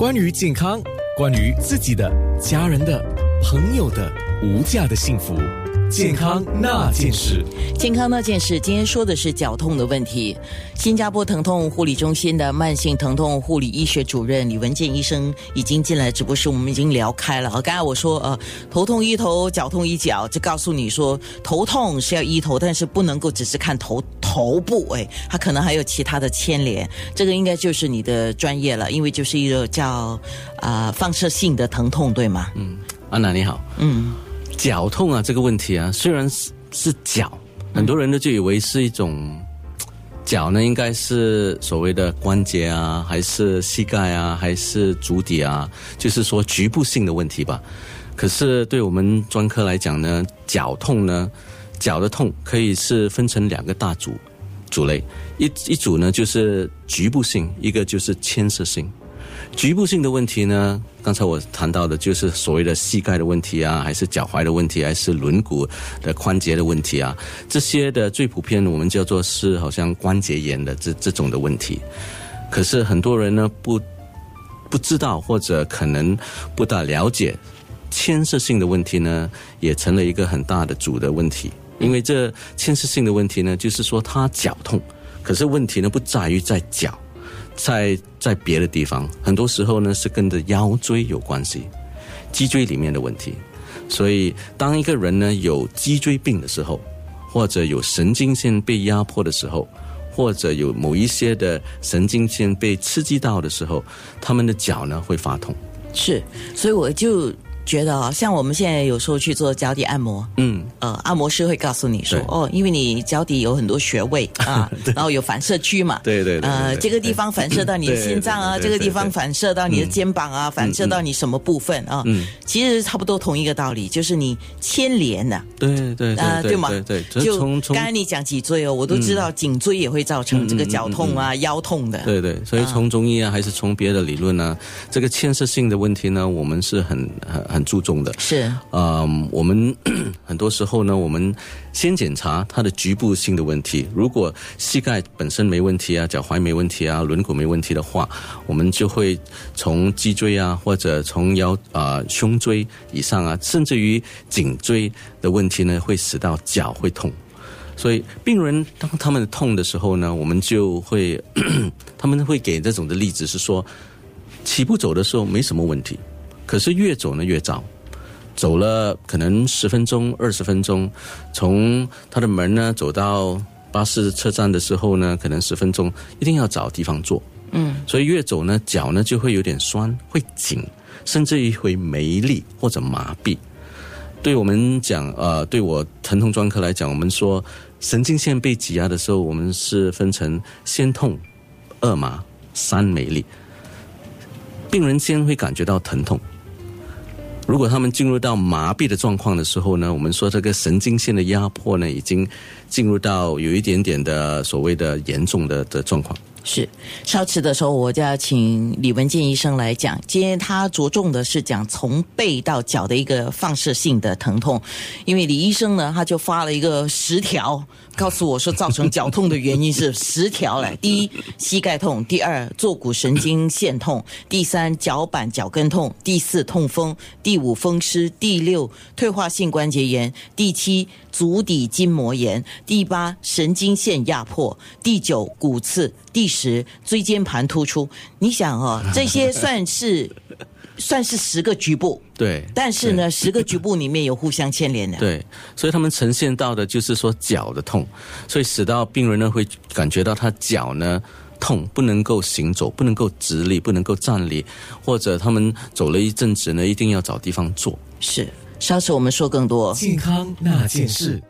关于健康，关于自己的、家人的、朋友的无价的幸福，健康那件事。健康那件事，今天说的是脚痛的问题。新加坡疼痛护理中心的慢性疼痛护理医学主任李文健医生已经进来直播室，我们已经聊开了。啊，刚才我说呃，头痛医头，脚痛医脚，就告诉你说头痛是要医头，但是不能够只是看头头部，哎，它可能还有其他的牵连。这个应该就是你的专业了，因为就是一个叫啊放射性的疼痛，对吗？嗯，安娜你好，嗯，脚痛啊这个问题啊，虽然是是脚。很多人呢就以为是一种脚呢，应该是所谓的关节啊，还是膝盖啊，还是足底啊，就是说局部性的问题吧。可是对我们专科来讲呢，脚痛呢，脚的痛可以是分成两个大组组类，一一组呢就是局部性，一个就是牵涉性。局部性的问题呢，刚才我谈到的就是所谓的膝盖的问题啊，还是脚踝的问题，还是轮骨的关节的问题啊，这些的最普遍我们叫做是好像关节炎的这这种的问题。可是很多人呢不不知道或者可能不大了解，牵涉性的问题呢也成了一个很大的主的问题。因为这牵涉性的问题呢，就是说他脚痛，可是问题呢不在于在脚。在在别的地方，很多时候呢是跟着腰椎有关系，脊椎里面的问题。所以，当一个人呢有脊椎病的时候，或者有神经线被压迫的时候，或者有某一些的神经线被刺激到的时候，他们的脚呢会发痛。是，所以我就。觉得啊，像我们现在有时候去做脚底按摩，嗯，呃，按摩师会告诉你说，哦，因为你脚底有很多穴位 啊，然后有反射区嘛，对对，呃，这个地方反射到你的心脏啊，这个地方反射到你的肩膀啊，反射到你什么部分啊？嗯，其实差不多同一个道理，就是你牵连的，对对啊，对吗？对，就刚才你讲脊椎哦，我都知道颈椎也会造成这个脚痛啊、腰痛的，对对，所以从中医啊，还是从别的理论呢，这个牵涉性的问题呢，我们是很很很。注重的是，嗯，我们 很多时候呢，我们先检查它的局部性的问题。如果膝盖本身没问题啊，脚踝没问题啊，轮骨没问题的话，我们就会从脊椎啊，或者从腰啊、胸椎以上啊，甚至于颈椎的问题呢，会使到脚会痛。所以，病人当他们痛的时候呢，我们就会他们会给这种的例子是说，起步走的时候没什么问题。可是越走呢越早，走了可能十分钟、二十分钟，从他的门呢走到巴士车站的时候呢，可能十分钟，一定要找地方坐。嗯，所以越走呢，脚呢就会有点酸，会紧，甚至于会没力或者麻痹。对我们讲，呃，对我疼痛专科来讲，我们说神经线被挤压的时候，我们是分成先痛、二麻、三没力。病人先会感觉到疼痛。如果他们进入到麻痹的状况的时候呢，我们说这个神经线的压迫呢，已经进入到有一点点的所谓的严重的的状况。是，稍迟的时候我就要请李文健医生来讲。今天他着重的是讲从背到脚的一个放射性的疼痛，因为李医生呢，他就发了一个十条，告诉我说造成脚痛的原因是 十条嘞。第一，膝盖痛；第二，坐骨神经线痛；第三，脚板脚跟痛；第四，痛风；第五，风湿；第六，退化性关节炎；第七，足底筋膜炎；第八，神经线压迫；第九，骨刺。第十，椎间盘突出。你想哦，这些算是算是十个局部，对。但是呢，十个局部里面有互相牵连的，对。所以他们呈现到的就是说脚的痛，所以使到病人呢会感觉到他脚呢痛，不能够行走，不能够直立，不能够站立，或者他们走了一阵子呢，一定要找地方坐。是，下次我们说更多健康那件事。